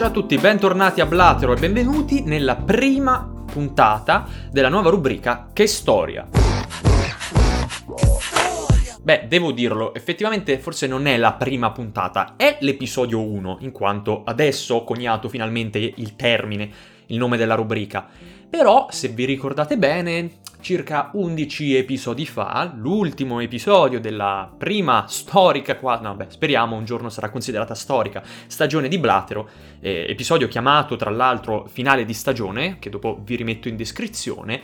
Ciao a tutti, bentornati a Blatero e benvenuti nella prima puntata della nuova rubrica Che storia. Beh, devo dirlo, effettivamente forse non è la prima puntata, è l'episodio 1, in quanto adesso ho coniato finalmente il termine, il nome della rubrica. Però, se vi ricordate bene, circa 11 episodi fa, l'ultimo episodio della prima storica, qua, no beh, speriamo un giorno sarà considerata storica, stagione di Blatero, eh, episodio chiamato tra l'altro finale di stagione, che dopo vi rimetto in descrizione,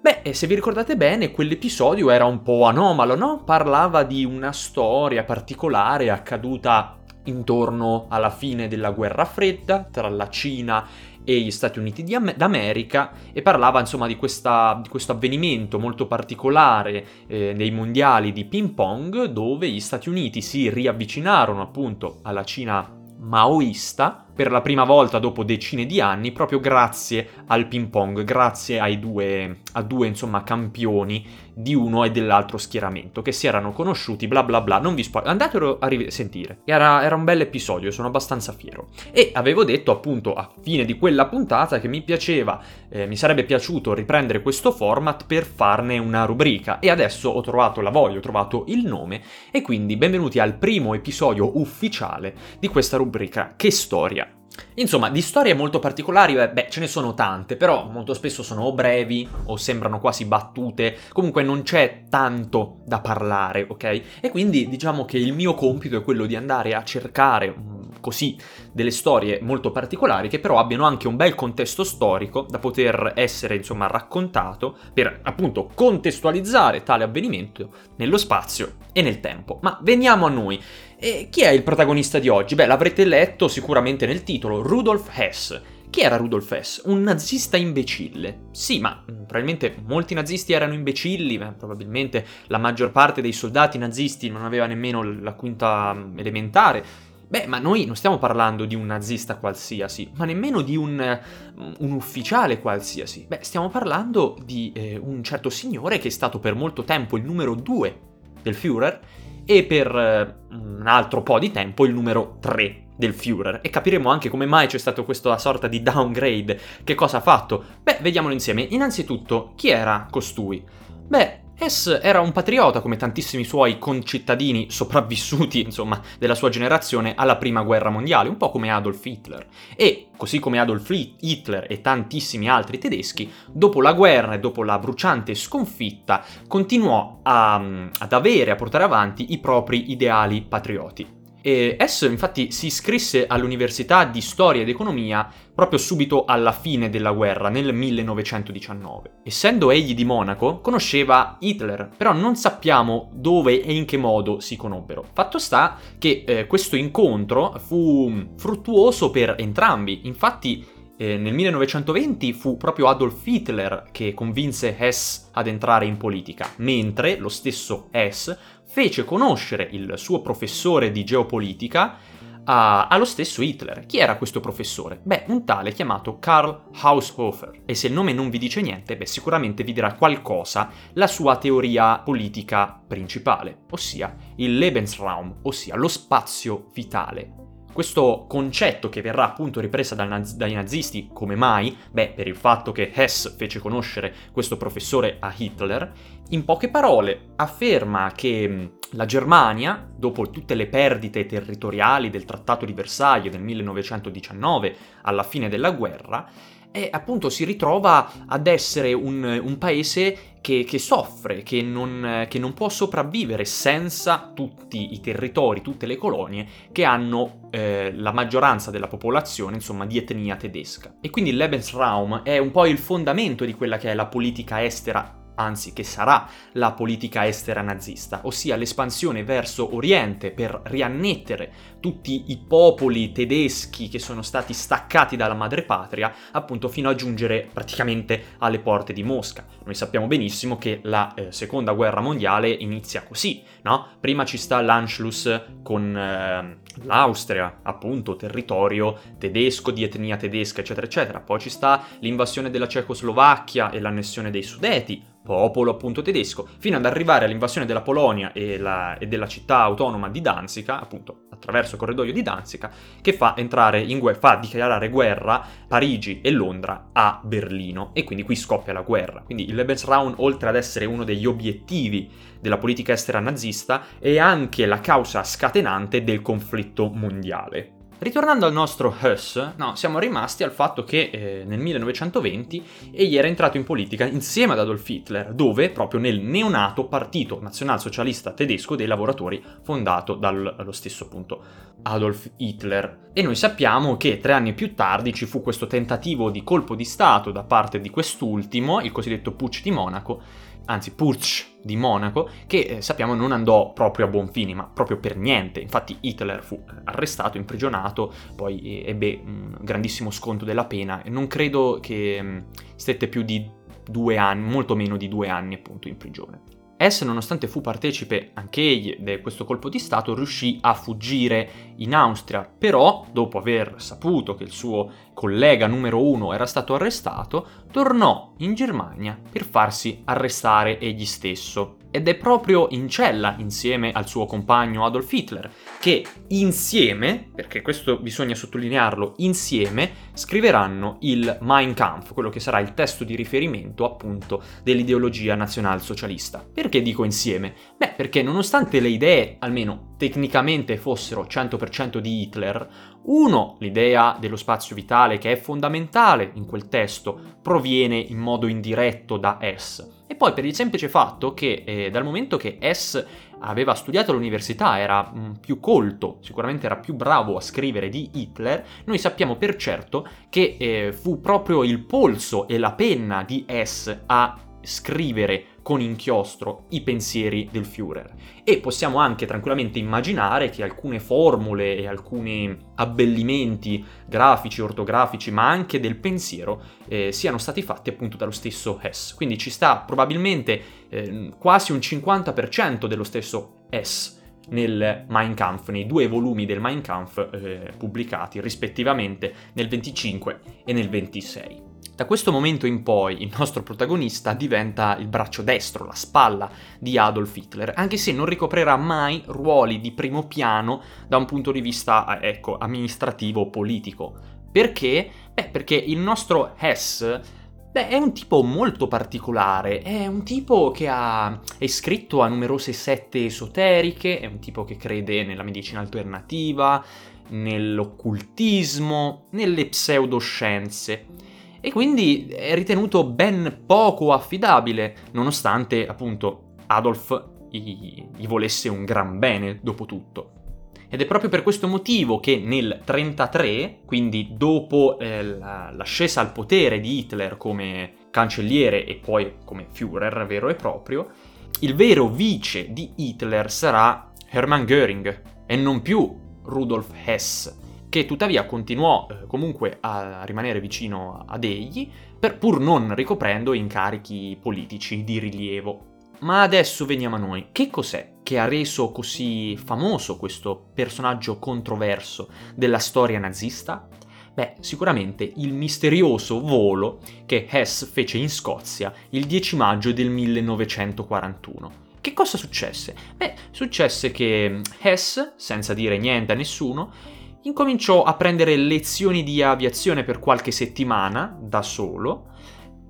Beh, se vi ricordate bene, quell'episodio era un po' anomalo, no? Parlava di una storia particolare accaduta intorno alla fine della guerra fredda tra la Cina e gli Stati Uniti d'America e parlava insomma di, questa, di questo avvenimento molto particolare eh, nei mondiali di ping pong dove gli Stati Uniti si riavvicinarono appunto alla Cina maoista per la prima volta dopo decine di anni proprio grazie al ping pong, grazie ai due, a due insomma campioni di uno e dell'altro schieramento che si erano conosciuti bla bla bla, non vi spoiler, andatelo a risentire, era, era un bel episodio, sono abbastanza fiero. E avevo detto appunto a fine di quella puntata che mi piaceva, eh, mi sarebbe piaciuto riprendere questo format per farne una rubrica. E adesso ho trovato la voglia, ho trovato il nome. E quindi benvenuti al primo episodio ufficiale di questa rubrica Che storia Insomma, di storie molto particolari, beh, ce ne sono tante, però molto spesso sono o brevi o sembrano quasi battute, comunque non c'è tanto da parlare, ok? E quindi diciamo che il mio compito è quello di andare a cercare così delle storie molto particolari che però abbiano anche un bel contesto storico da poter essere insomma raccontato per appunto contestualizzare tale avvenimento nello spazio e nel tempo. Ma veniamo a noi. E chi è il protagonista di oggi? Beh, l'avrete letto sicuramente nel titolo, Rudolf Hess. Chi era Rudolf Hess? Un nazista imbecille. Sì, ma mm, probabilmente molti nazisti erano imbecilli, ma probabilmente la maggior parte dei soldati nazisti non aveva nemmeno la quinta mm, elementare. Beh, ma noi non stiamo parlando di un nazista qualsiasi, ma nemmeno di un, un ufficiale qualsiasi. Beh, stiamo parlando di eh, un certo signore che è stato per molto tempo il numero due del Führer e per eh, un altro po' di tempo il numero 3 del Führer e capiremo anche come mai c'è stato questa sorta di downgrade. Che cosa ha fatto? Beh, vediamolo insieme. Innanzitutto, chi era costui? Beh, Hess era un patriota come tantissimi suoi concittadini sopravvissuti, insomma, della sua generazione alla prima guerra mondiale, un po' come Adolf Hitler. E, così come Adolf Hitler e tantissimi altri tedeschi, dopo la guerra e dopo la bruciante sconfitta, continuò a, ad avere, a portare avanti i propri ideali patrioti. E Hess infatti si iscrisse all'Università di Storia ed Economia proprio subito alla fine della guerra, nel 1919. Essendo egli di Monaco, conosceva Hitler, però non sappiamo dove e in che modo si conobbero. Fatto sta che eh, questo incontro fu fruttuoso per entrambi, infatti eh, nel 1920 fu proprio Adolf Hitler che convinse Hess ad entrare in politica, mentre lo stesso Hess fece conoscere il suo professore di geopolitica a, allo stesso Hitler. Chi era questo professore? Beh, un tale chiamato Karl Haushofer. E se il nome non vi dice niente, beh, sicuramente vi dirà qualcosa la sua teoria politica principale, ossia il Lebensraum, ossia lo spazio vitale. Questo concetto che verrà appunto ripresa dai nazisti, come mai? Beh, per il fatto che Hess fece conoscere questo professore a Hitler, in poche parole afferma che la Germania, dopo tutte le perdite territoriali del Trattato di Versailles del 1919, alla fine della guerra, e appunto si ritrova ad essere un, un paese che, che soffre, che non, che non, può sopravvivere senza tutti i territori, tutte le colonie che hanno eh, la maggioranza della popolazione, insomma, di etnia tedesca. E quindi il Lebensraum è un po' il fondamento di quella che è la politica estera anzi che sarà la politica estera nazista, ossia l'espansione verso Oriente per riannettere tutti i popoli tedeschi che sono stati staccati dalla madrepatria, appunto fino a giungere praticamente alle porte di Mosca. Noi sappiamo benissimo che la eh, seconda guerra mondiale inizia così, no? Prima ci sta l'Anschluss con eh, l'Austria, appunto, territorio tedesco di etnia tedesca, eccetera, eccetera. Poi ci sta l'invasione della Cecoslovacchia e l'annessione dei Sudeti, popolo appunto tedesco, fino ad arrivare all'invasione della Polonia e, la, e della città autonoma di Danzica, appunto attraverso il corridoio di Danzica, che fa guerra, fa dichiarare guerra Parigi e Londra a Berlino e quindi qui scoppia la guerra. Quindi il Lebensraum, oltre ad essere uno degli obiettivi della politica estera nazista, è anche la causa scatenante del conflitto mondiale. Ritornando al nostro Huss, no, siamo rimasti al fatto che eh, nel 1920 egli era entrato in politica insieme ad Adolf Hitler, dove proprio nel neonato Partito Nazionalsocialista Tedesco dei Lavoratori, fondato dallo stesso appunto Adolf Hitler. E noi sappiamo che tre anni più tardi ci fu questo tentativo di colpo di Stato da parte di quest'ultimo, il cosiddetto Putsch di Monaco, anzi Purch di Monaco, che eh, sappiamo non andò proprio a buon fine, ma proprio per niente. Infatti Hitler fu arrestato, imprigionato, poi eh, ebbe un grandissimo sconto della pena e non credo che mh, stette più di due anni, molto meno di due anni appunto in prigione. S, nonostante fu partecipe anch'egli di questo colpo di Stato, riuscì a fuggire in Austria, però, dopo aver saputo che il suo collega numero uno era stato arrestato, tornò in Germania per farsi arrestare egli stesso. Ed è proprio in cella, insieme al suo compagno Adolf Hitler, che insieme, perché questo bisogna sottolinearlo, insieme scriveranno il Mein Kampf, quello che sarà il testo di riferimento appunto dell'ideologia nazionalsocialista. Perché dico insieme? Beh, perché nonostante le idee, almeno tecnicamente, fossero 100% di Hitler, uno, l'idea dello spazio vitale che è fondamentale in quel testo, proviene in modo indiretto da S e poi per il semplice fatto che eh, dal momento che S aveva studiato all'università, era mh, mm, più colto, sicuramente era più bravo a scrivere di Hitler, noi sappiamo per certo che eh, fu proprio il polso e la penna di S a scrivere con inchiostro i pensieri del Führer. E possiamo anche tranquillamente immaginare che alcune formule e alcuni abbellimenti grafici, ortografici, ma anche del pensiero, eh, siano stati fatti appunto dallo stesso Hess. Quindi ci sta probabilmente eh, quasi un 50% dello stesso Hess nel Mein Kampf, nei due volumi del Mein Kampf eh, pubblicati rispettivamente nel 25 e nel 26. Da questo momento in poi il nostro protagonista diventa il braccio destro, la spalla di Adolf Hitler, anche se non ricoprirà mai ruoli di primo piano da un punto di vista, eh, ecco, amministrativo o politico. Perché? Beh, perché il nostro Hess Beh, è un tipo molto particolare, è un tipo che ha, è iscritto a numerose sette esoteriche, è un tipo che crede nella medicina alternativa, nell'occultismo, nelle pseudoscienze e quindi è ritenuto ben poco affidabile, nonostante appunto Adolf gli, volesse un gran bene dopo tutto. Ed è proprio per questo motivo che nel 1933, quindi dopo eh, la, l'ascesa al potere di Hitler come cancelliere e poi come Führer vero e proprio, il vero vice di Hitler sarà Hermann Göring e non più Rudolf Hess, che tuttavia continuò eh, comunque a rimanere vicino ad egli, pur non ricoprendo incarichi politici di rilievo. Ma adesso veniamo a noi. Che cos'è che ha reso così famoso questo personaggio controverso della storia nazista? Beh, sicuramente il misterioso volo che Hess fece in Scozia il 10 maggio del 1941. Che cosa successe? Beh, successe che Hess, senza dire niente a nessuno, incominciò a prendere lezioni di aviazione per qualche settimana da solo.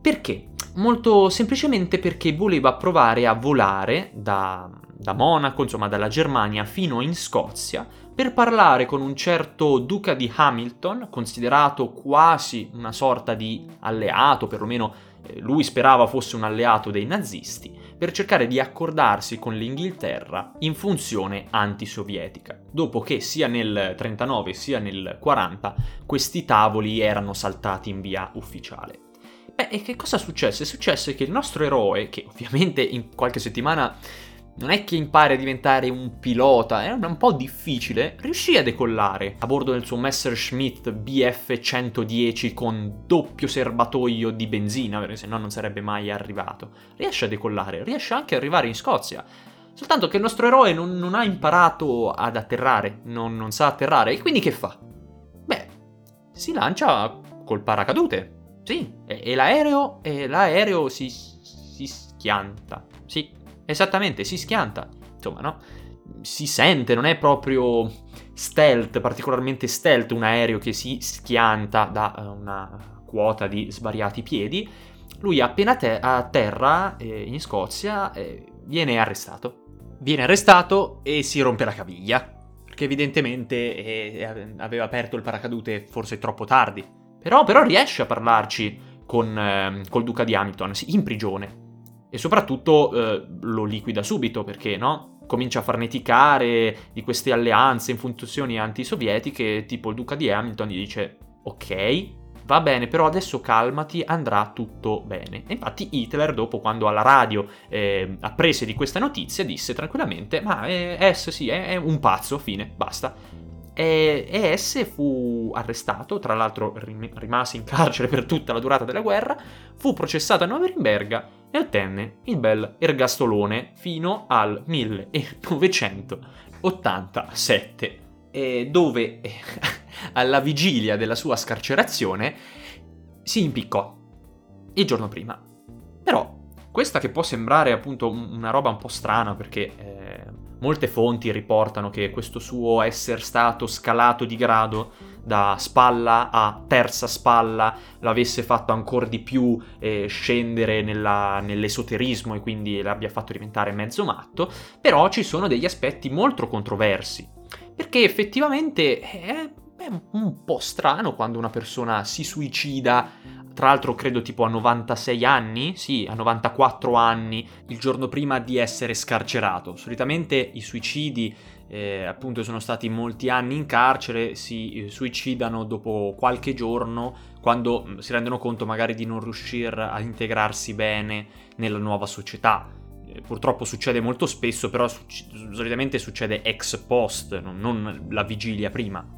Perché? Molto semplicemente perché voleva provare a volare da, da Monaco, insomma dalla Germania, fino in Scozia, per parlare con un certo duca di Hamilton, considerato quasi una sorta di alleato, perlomeno eh, lui sperava fosse un alleato dei nazisti, per cercare di accordarsi con l'Inghilterra in funzione antisovietica, dopo che sia nel 39 sia nel 40 questi tavoli erano saltati in via ufficiale. Beh, e che cosa successe? Successe che il nostro eroe, che ovviamente in qualche settimana non è che impari a diventare un pilota, è un po' difficile, riuscì a decollare a bordo del suo Messerschmitt BF-110 con doppio serbatoio di benzina, perché se no non sarebbe mai arrivato. Riesce a decollare, riesce anche ad arrivare in Scozia. Soltanto che il nostro eroe non, non ha imparato ad atterrare, non, non, sa atterrare, e quindi che fa? Beh, si lancia col paracadute. Sì, e, e l'aereo, e l'aereo si, si schianta. Sì, Esattamente, si schianta. Insomma, no? si sente, non è proprio stealth, particolarmente stealth, un aereo che si schianta da eh, una quota di svariati piedi. Lui appena te- a terra eh, in Scozia eh, viene arrestato. Viene arrestato e si rompe la caviglia, perché evidentemente eh, aveva aperto il paracadute forse troppo tardi. Però, però riesce a parlarci con, eh, col duca di Hamilton, in prigione. E soprattutto eh, lo liquida subito perché, no? comincia a farneticare di queste alleanze in funzioni antisovietiche, tipo il duca di Hamilton gli dice ok, va bene, però adesso calmati, andrà tutto bene. E infatti Hitler, dopo quando alla radio eh, apprese di questa notizia, disse tranquillamente, ma eh, S sì, è, è un pazzo, fine, basta. E, S fu arrestato, tra l'altro rimase in carcere per tutta la durata della guerra, fu processato a Norimberga e ottenne il bel ergastolone fino al 1987, dove alla vigilia della sua scarcerazione si impiccò il giorno prima. Però questa che può sembrare appunto una roba un po' strana perché eh, Molte fonti riportano che questo suo essere stato scalato di grado da spalla a terza spalla l'avesse fatto ancora di più eh, scendere nella, nell'esoterismo e quindi l'abbia fatto diventare mezzo matto, però ci sono degli aspetti molto controversi, perché effettivamente è, è un po' strano quando una persona si suicida tra l'altro credo tipo a 96 anni, sì, a 94 anni, il giorno prima di essere scarcerato. Solitamente i suicidi, eh, appunto, sono stati molti anni in carcere, si eh, suicidano dopo qualche giorno, quando mm, si rendono conto magari di non riuscire a integrarsi bene nella nuova società. Eh, purtroppo succede molto spesso, però solitamente succede ex post, non la vigilia prima.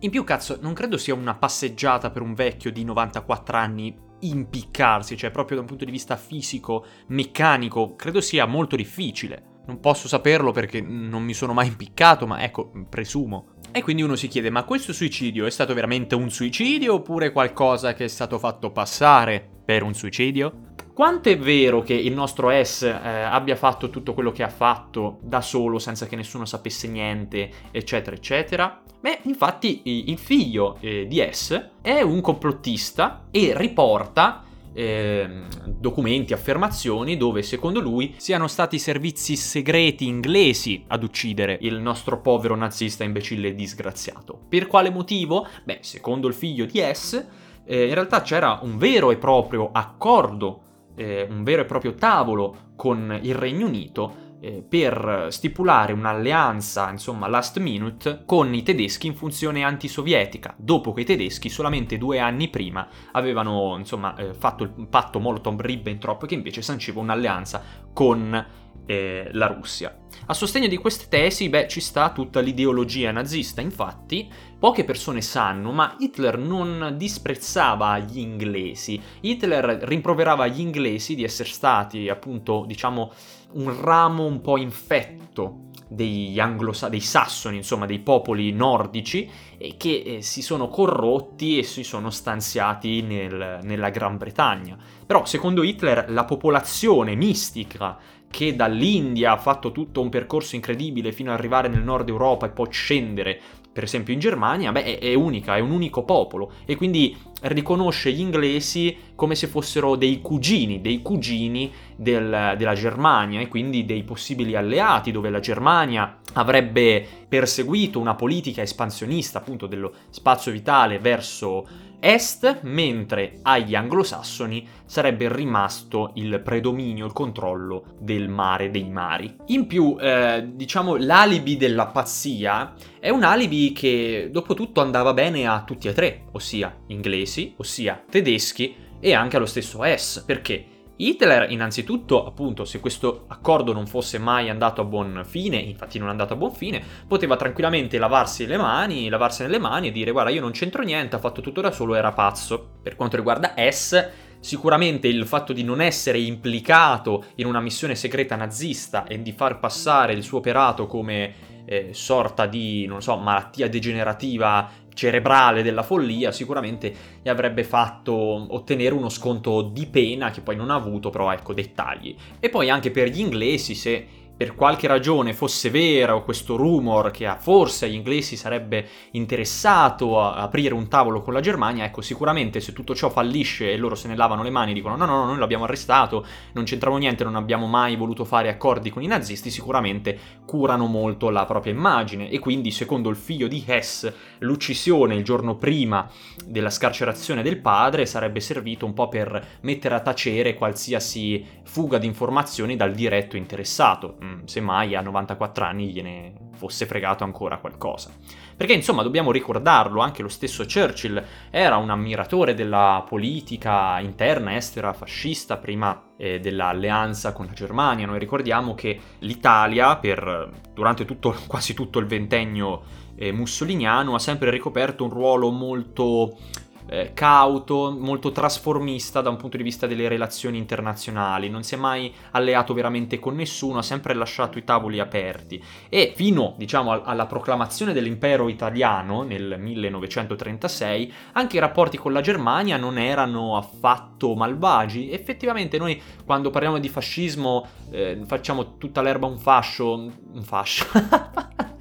In più, cazzo, non credo sia una passeggiata per un vecchio di 94 anni impiccarsi, cioè proprio da un punto di vista fisico, meccanico, credo sia molto difficile. Non posso saperlo perché non mi sono mai impiccato, ma ecco, presumo. E quindi uno si chiede, ma questo suicidio è stato veramente un suicidio oppure qualcosa che è stato fatto passare per un suicidio? Quanto è vero che il nostro S eh, abbia fatto tutto quello che ha fatto da solo, senza che nessuno sapesse niente, eccetera, eccetera? Beh, infatti il figlio eh, di S è un complottista e riporta eh, documenti, affermazioni dove secondo lui siano stati i servizi segreti inglesi ad uccidere il nostro povero nazista imbecille disgraziato. Per quale motivo? Beh, secondo il figlio di S, eh, in realtà c'era un vero e proprio accordo eh, un vero e proprio tavolo con il Regno Unito eh, per stipulare un'alleanza, insomma, last minute con i tedeschi in funzione antisovietica, dopo che i tedeschi solamente due anni prima avevano, insomma, eh, fatto il patto Molotov-Ribbentrop che invece sanciva un'alleanza con eh, la Russia. A sostegno di queste tesi, beh, ci sta tutta l'ideologia nazista, infatti, poche persone sanno, ma Hitler non disprezzava gli inglesi. Hitler rimproverava gli inglesi di essere stati, appunto, diciamo, un ramo un po' infetto degli anglosa- dei sassoni, insomma, dei popoli nordici, e che eh, si sono corrotti e si sono stanziati nel, nella Gran Bretagna. Però, secondo Hitler, la popolazione mistica che dall'India ha fatto tutto un percorso incredibile fino ad arrivare nel nord Europa e poi scendere per esempio in Germania, beh, è, unica, è un unico popolo. E quindi riconosce gli inglesi come se fossero dei cugini, dei cugini del, della Germania e quindi dei possibili alleati dove la Germania avrebbe perseguito una politica espansionista appunto dello spazio vitale verso est, mentre agli anglosassoni sarebbe rimasto il predominio, il controllo del mare dei mari. In più, eh, diciamo, l'alibi della pazzia è un alibi che dopo tutto andava bene a tutti e tre, ossia inglesi, ossia tedeschi e anche allo stesso S, perché Hitler, innanzitutto, appunto, se questo accordo non fosse mai andato a buon fine, infatti non è andato a buon fine, poteva tranquillamente lavarsi le mani, lavarsene le mani e dire guarda io non c'entro niente, ha fatto tutto da solo, era pazzo. Per quanto riguarda S, sicuramente il fatto di non essere implicato in una missione segreta nazista e di far passare il suo operato come eh, sorta di, non so, malattia degenerativa cerebrale della follia, sicuramente gli avrebbe fatto ottenere uno sconto di pena che poi non ha avuto, però ecco, dettagli. E poi anche per gli inglesi, se per qualche ragione fosse vero questo rumor che forse agli inglesi sarebbe interessato a aprire un tavolo con la Germania, ecco sicuramente se tutto ciò fallisce e loro se ne lavano le mani e dicono no no no noi l'abbiamo arrestato, non c'entravo niente, non abbiamo mai voluto fare accordi con i nazisti, sicuramente curano molto la propria immagine e quindi secondo il figlio di Hess l'uccisione il giorno prima della scarcerazione del padre sarebbe servito un po' per mettere a tacere qualsiasi fuga di informazioni dal diretto interessato Mm, semmai a 94 anni gliene fosse fregato ancora qualcosa. Perché insomma dobbiamo ricordarlo, anche lo stesso Churchill era un ammiratore della politica interna estera fascista prima eh, dell'alleanza con la Germania. Noi ricordiamo che l'Italia per durante tutto, quasi tutto il ventennio eh, mussoliniano ha sempre ricoperto un ruolo molto eh, cauto, molto trasformista da un punto di vista delle relazioni internazionali, non si è mai alleato veramente con nessuno, ha sempre lasciato i tavoli aperti e fino, diciamo, alla proclamazione dell'impero italiano nel 1936, anche i rapporti con la Germania non erano affatto malvagi. Effettivamente noi quando parliamo di fascismo eh, facciamo tutta l'erba un fascio, un fascio.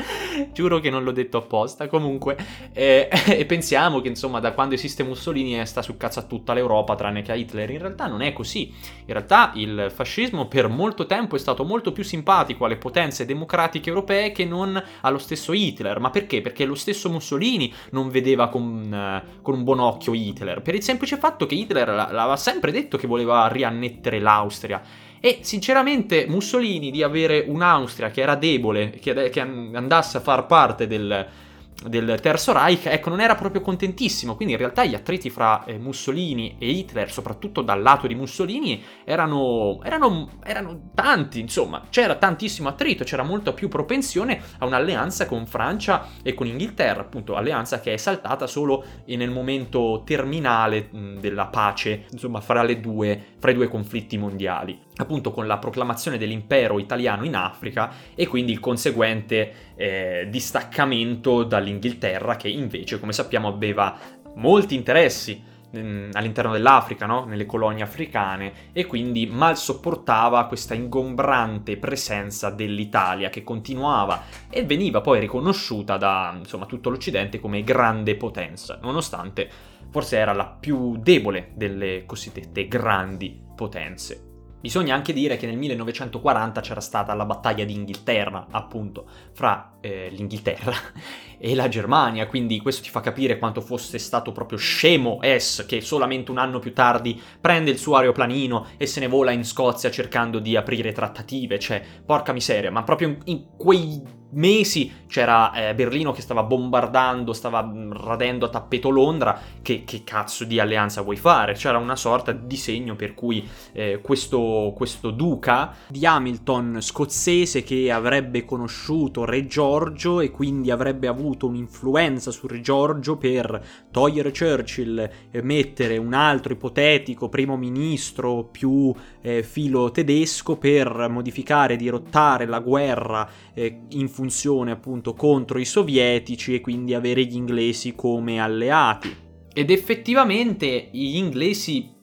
Giuro che non l'ho detto apposta. Comunque, eh, e pensiamo che insomma, da quando esiste Mussolini sta sul cazzo a tutta l'Europa, tranne che a Hitler. In realtà non è così. In realtà il fascismo per molto tempo è stato molto più simpatico alle potenze democratiche europee che non allo stesso Hitler. Ma perché? Perché lo stesso Mussolini non vedeva con, uh, con un buon occhio Hitler. Per il semplice fatto che Hitler l'aveva sempre detto che voleva riannettere l'Austria. E sinceramente Mussolini di avere un'Austria che era debole, che, che andasse a far parte del, del Terzo Reich, ecco, non era proprio contentissimo. Quindi in realtà gli attriti fra eh, Mussolini e Hitler, soprattutto dal lato di Mussolini, erano, erano, erano, tanti, insomma, c'era tantissimo attrito, c'era molta più propensione a un'alleanza con Francia e con Inghilterra, appunto, alleanza che è saltata solo nel momento terminale della pace, insomma, fra, due, fra i due conflitti mondiali appunto con la proclamazione dell'impero italiano in Africa e quindi il conseguente eh, distaccamento dall'Inghilterra che invece, come sappiamo, aveva molti interessi mm, all'interno dell'Africa, no? nelle colonie africane, e quindi mal sopportava questa ingombrante presenza dell'Italia che continuava e veniva poi riconosciuta da insomma, tutto l'Occidente come grande potenza, nonostante forse era la più debole delle cosiddette grandi potenze. Bisogna anche dire che nel 1940 c'era stata la battaglia d'Inghilterra, appunto, fra eh, l'Inghilterra e la Germania, quindi questo ti fa capire quanto fosse stato proprio scemo S che solamente un anno più tardi prende il suo aeroplanino e se ne vola in Scozia cercando di aprire trattative, cioè, porca miseria, ma proprio in quei mesi c'era eh, Berlino che stava bombardando, stava mm, radendo a tappeto Londra, che, che, cazzo di alleanza vuoi fare? C'era una sorta di segno per cui eh, questo, questo, duca di Hamilton scozzese che avrebbe conosciuto Re Giorgio e quindi avrebbe avuto un'influenza su Re Giorgio per togliere Churchill e mettere un altro ipotetico primo ministro più eh, filo tedesco per modificare dirottare la guerra eh, in funzione appunto contro i sovietici e quindi avere gli inglesi come alleati. Ed effettivamente gli inglesi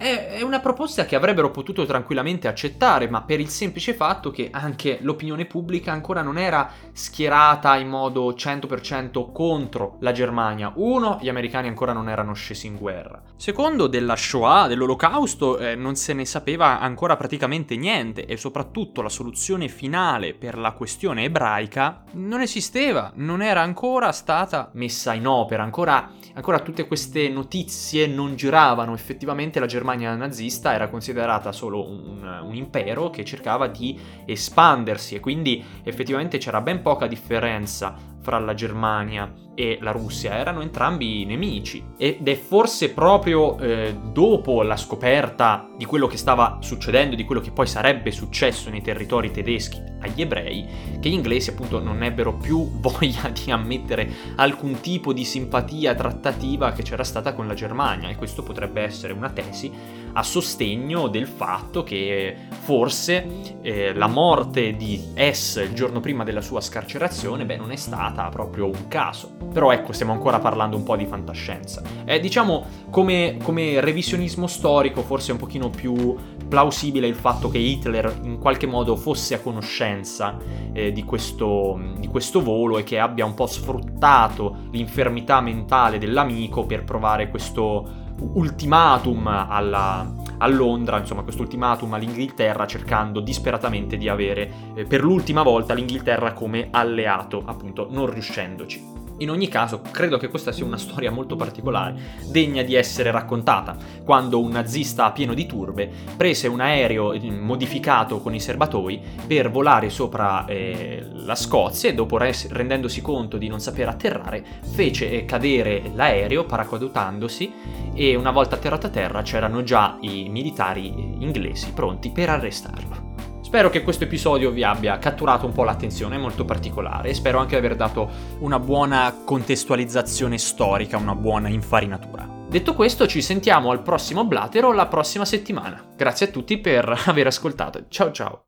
è una proposta che avrebbero potuto tranquillamente accettare, ma per il semplice fatto che anche l'opinione pubblica ancora non era schierata in modo 100% contro la Germania. Uno, gli americani ancora non erano scesi in guerra. Secondo, della Shoah, dell'olocausto, eh, non se ne sapeva ancora praticamente niente e soprattutto la soluzione finale per la questione ebraica non esisteva, non era ancora stata messa in opera, ancora, ancora tutte queste notizie non giravano, effettivamente la Germania Germania nazista era considerata solo un, un, impero che cercava di espandersi e quindi effettivamente c'era ben poca differenza fra la Germania e la Russia, erano entrambi nemici. Ed è forse proprio eh, dopo la scoperta di quello che stava succedendo, di quello che poi sarebbe successo nei territori tedeschi agli ebrei, che gli inglesi appunto non ebbero più voglia di ammettere alcun tipo di simpatia trattativa che c'era stata con la Germania. E questo potrebbe essere una tesi a sostegno del fatto che forse eh, la morte di S il giorno prima della sua scarcerazione beh, non è stata proprio un caso. Però ecco, stiamo ancora parlando un po' di fantascienza. Eh, diciamo come, come revisionismo storico forse un pochino più plausibile il fatto che Hitler in qualche modo fosse a conoscenza eh, di, questo, di, questo, volo e che abbia un po' sfruttato l'infermità mentale dell'amico per provare questo ultimatum alla, a Londra, insomma questo ultimatum all'Inghilterra cercando disperatamente di avere eh, per l'ultima volta l'Inghilterra come alleato, appunto non riuscendoci. In ogni caso, credo che questa sia una storia molto particolare, degna di essere raccontata, quando un nazista pieno di turbe prese un aereo eh, modificato con i serbatoi per volare sopra eh, la Scozia e dopo res- rendendosi conto di non saper atterrare, fece cadere l'aereo paracadutandosi e una volta atterrato a terra c'erano già i militari inglesi pronti per arrestarlo. Spero che questo episodio vi abbia catturato un po' l'attenzione, è molto particolare e spero anche di aver dato una buona contestualizzazione storica, una buona infarinatura. Detto questo, ci sentiamo al prossimo Blatero la prossima settimana. Grazie a tutti per aver ascoltato. Ciao ciao.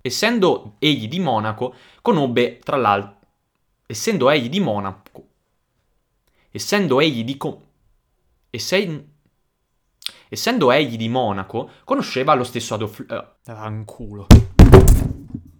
Essendo egli di Monaco, conobbe tra l'altro... Essendo egli di Monaco... Essendo egli di... Essendo... Essendo egli di Monaco, conosceva lo stesso Adolf... Uh, anculo.